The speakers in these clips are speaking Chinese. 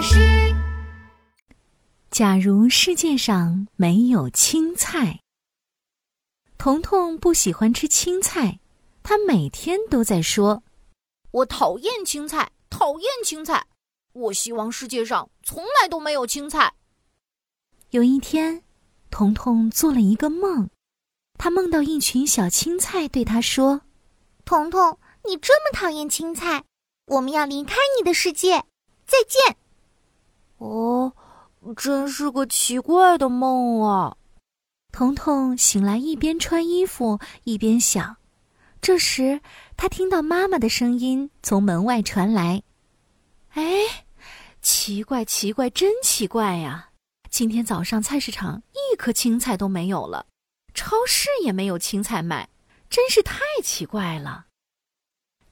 大师。假如世界上没有青菜，彤彤不喜欢吃青菜，他每天都在说：“我讨厌青菜，讨厌青菜。我希望世界上从来都没有青菜。”有一天，彤彤做了一个梦，他梦到一群小青菜对他说：“彤彤，你这么讨厌青菜，我们要离开你的世界，再见。”哦。真是个奇怪的梦啊！彤彤醒来，一边穿衣服一边想。这时，他听到妈妈的声音从门外传来：“哎，奇怪，奇怪，真奇怪呀！今天早上菜市场一颗青菜都没有了，超市也没有青菜卖，真是太奇怪了。”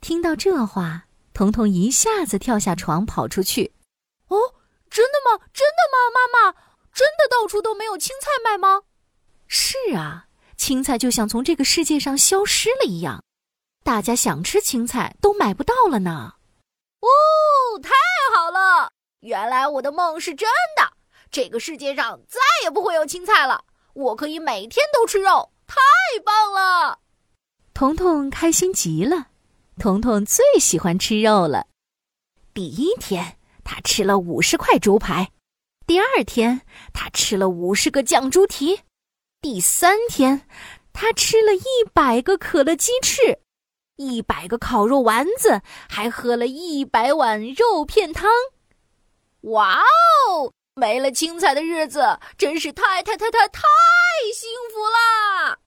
听到这话，彤彤一下子跳下床，跑出去。哦。真的吗？真的吗？妈妈，真的到处都没有青菜卖吗？是啊，青菜就像从这个世界上消失了一样，大家想吃青菜都买不到了呢。哦，太好了！原来我的梦是真的，这个世界上再也不会有青菜了，我可以每天都吃肉，太棒了！彤彤开心极了，彤彤最喜欢吃肉了。第一天。他吃了五十块猪排，第二天他吃了五十个酱猪蹄，第三天他吃了一百个可乐鸡翅，一百个烤肉丸子，还喝了一百碗肉片汤。哇哦！没了青菜的日子真是太太太太太幸福啦！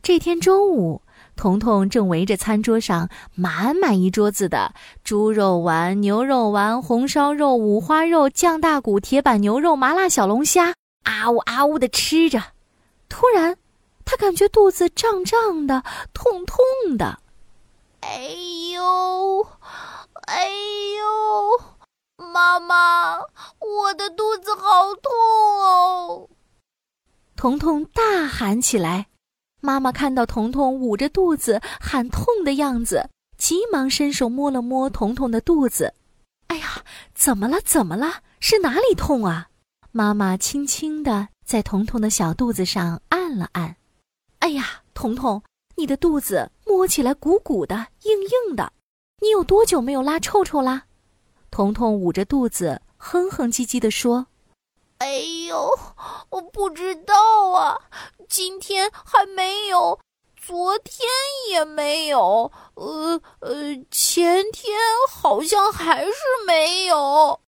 这天中午。彤彤正围着餐桌上满满一桌子的猪肉丸、牛肉丸、红烧肉、五花肉、酱大骨、铁板牛肉、麻辣小龙虾，啊呜啊呜的吃着。突然，他感觉肚子胀胀的、痛痛的。哎呦，哎呦，妈妈，我的肚子好痛哦！彤彤大喊起来。妈妈看到彤彤捂着肚子喊痛的样子，急忙伸手摸了摸彤彤的肚子。哎呀，怎么了？怎么了？是哪里痛啊？妈妈轻轻地在彤彤的小肚子上按了按。哎呀，彤彤，你的肚子摸起来鼓鼓的、硬硬的，你有多久没有拉臭臭啦？彤彤捂着肚子，哼哼唧唧地说。有，我不知道啊，今天还没有，昨天也没有，呃呃，前天好像还是没有，呃，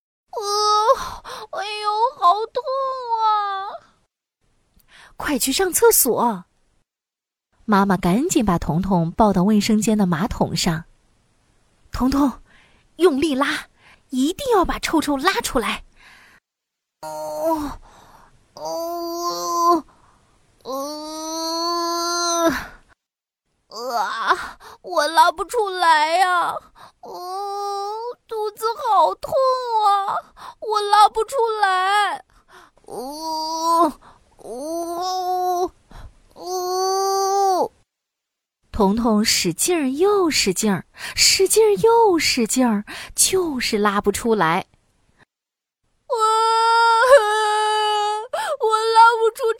哎呦，好痛啊！快去上厕所！妈妈赶紧把彤彤抱到卫生间的马桶上，彤彤，用力拉，一定要把臭臭拉出来。哦，哦，呃，啊！我拉不出来呀，哦，肚子好痛啊，我拉不出来，哦，哦，哦！彤彤使劲儿又使劲儿，使劲儿又使劲儿，就是拉不出来。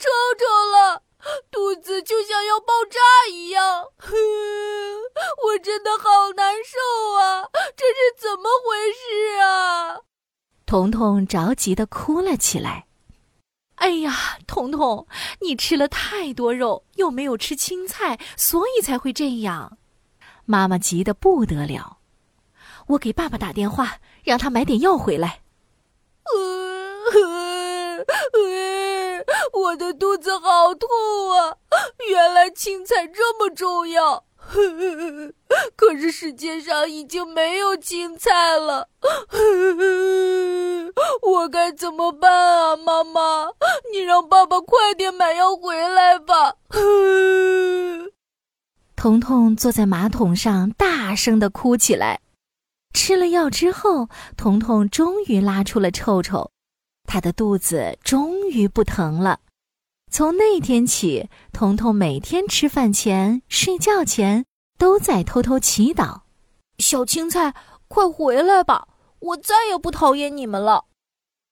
臭臭了，肚子就像要爆炸一样，我真的好难受啊！这是怎么回事啊？彤彤着急的哭了起来。哎呀，彤彤，你吃了太多肉，又没有吃青菜，所以才会这样。妈妈急得不得了，我给爸爸打电话，让他买点药回来。我的肚子好痛啊！原来青菜这么重要，可是世界上已经没有青菜了，我该怎么办啊？妈妈，你让爸爸快点买药回来吧。彤彤坐在马桶上，大声的哭起来。吃了药之后，彤彤终于拉出了臭臭，他的肚子终于不疼了。从那天起，彤彤每天吃饭前、睡觉前都在偷偷祈祷：“小青菜，快回来吧！我再也不讨厌你们了。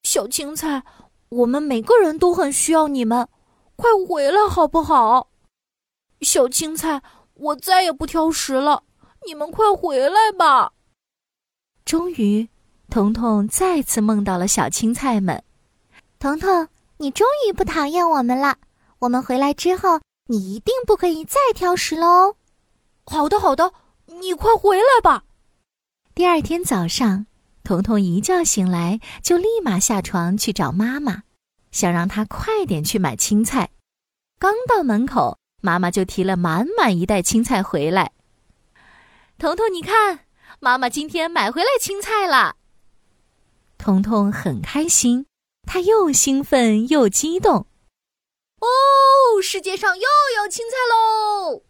小青菜，我们每个人都很需要你们，快回来好不好？小青菜，我再也不挑食了，你们快回来吧。终于，彤彤再次梦到了小青菜们。彤彤，你终于不讨厌我们了。我们回来之后，你一定不可以再挑食喽。好的，好的，你快回来吧。第二天早上，彤彤一觉醒来就立马下床去找妈妈，想让她快点去买青菜。刚到门口，妈妈就提了满满一袋青菜回来。彤彤，你看，妈妈今天买回来青菜了。彤彤很开心，他又兴奋又激动。哦，世界上又有青菜喽！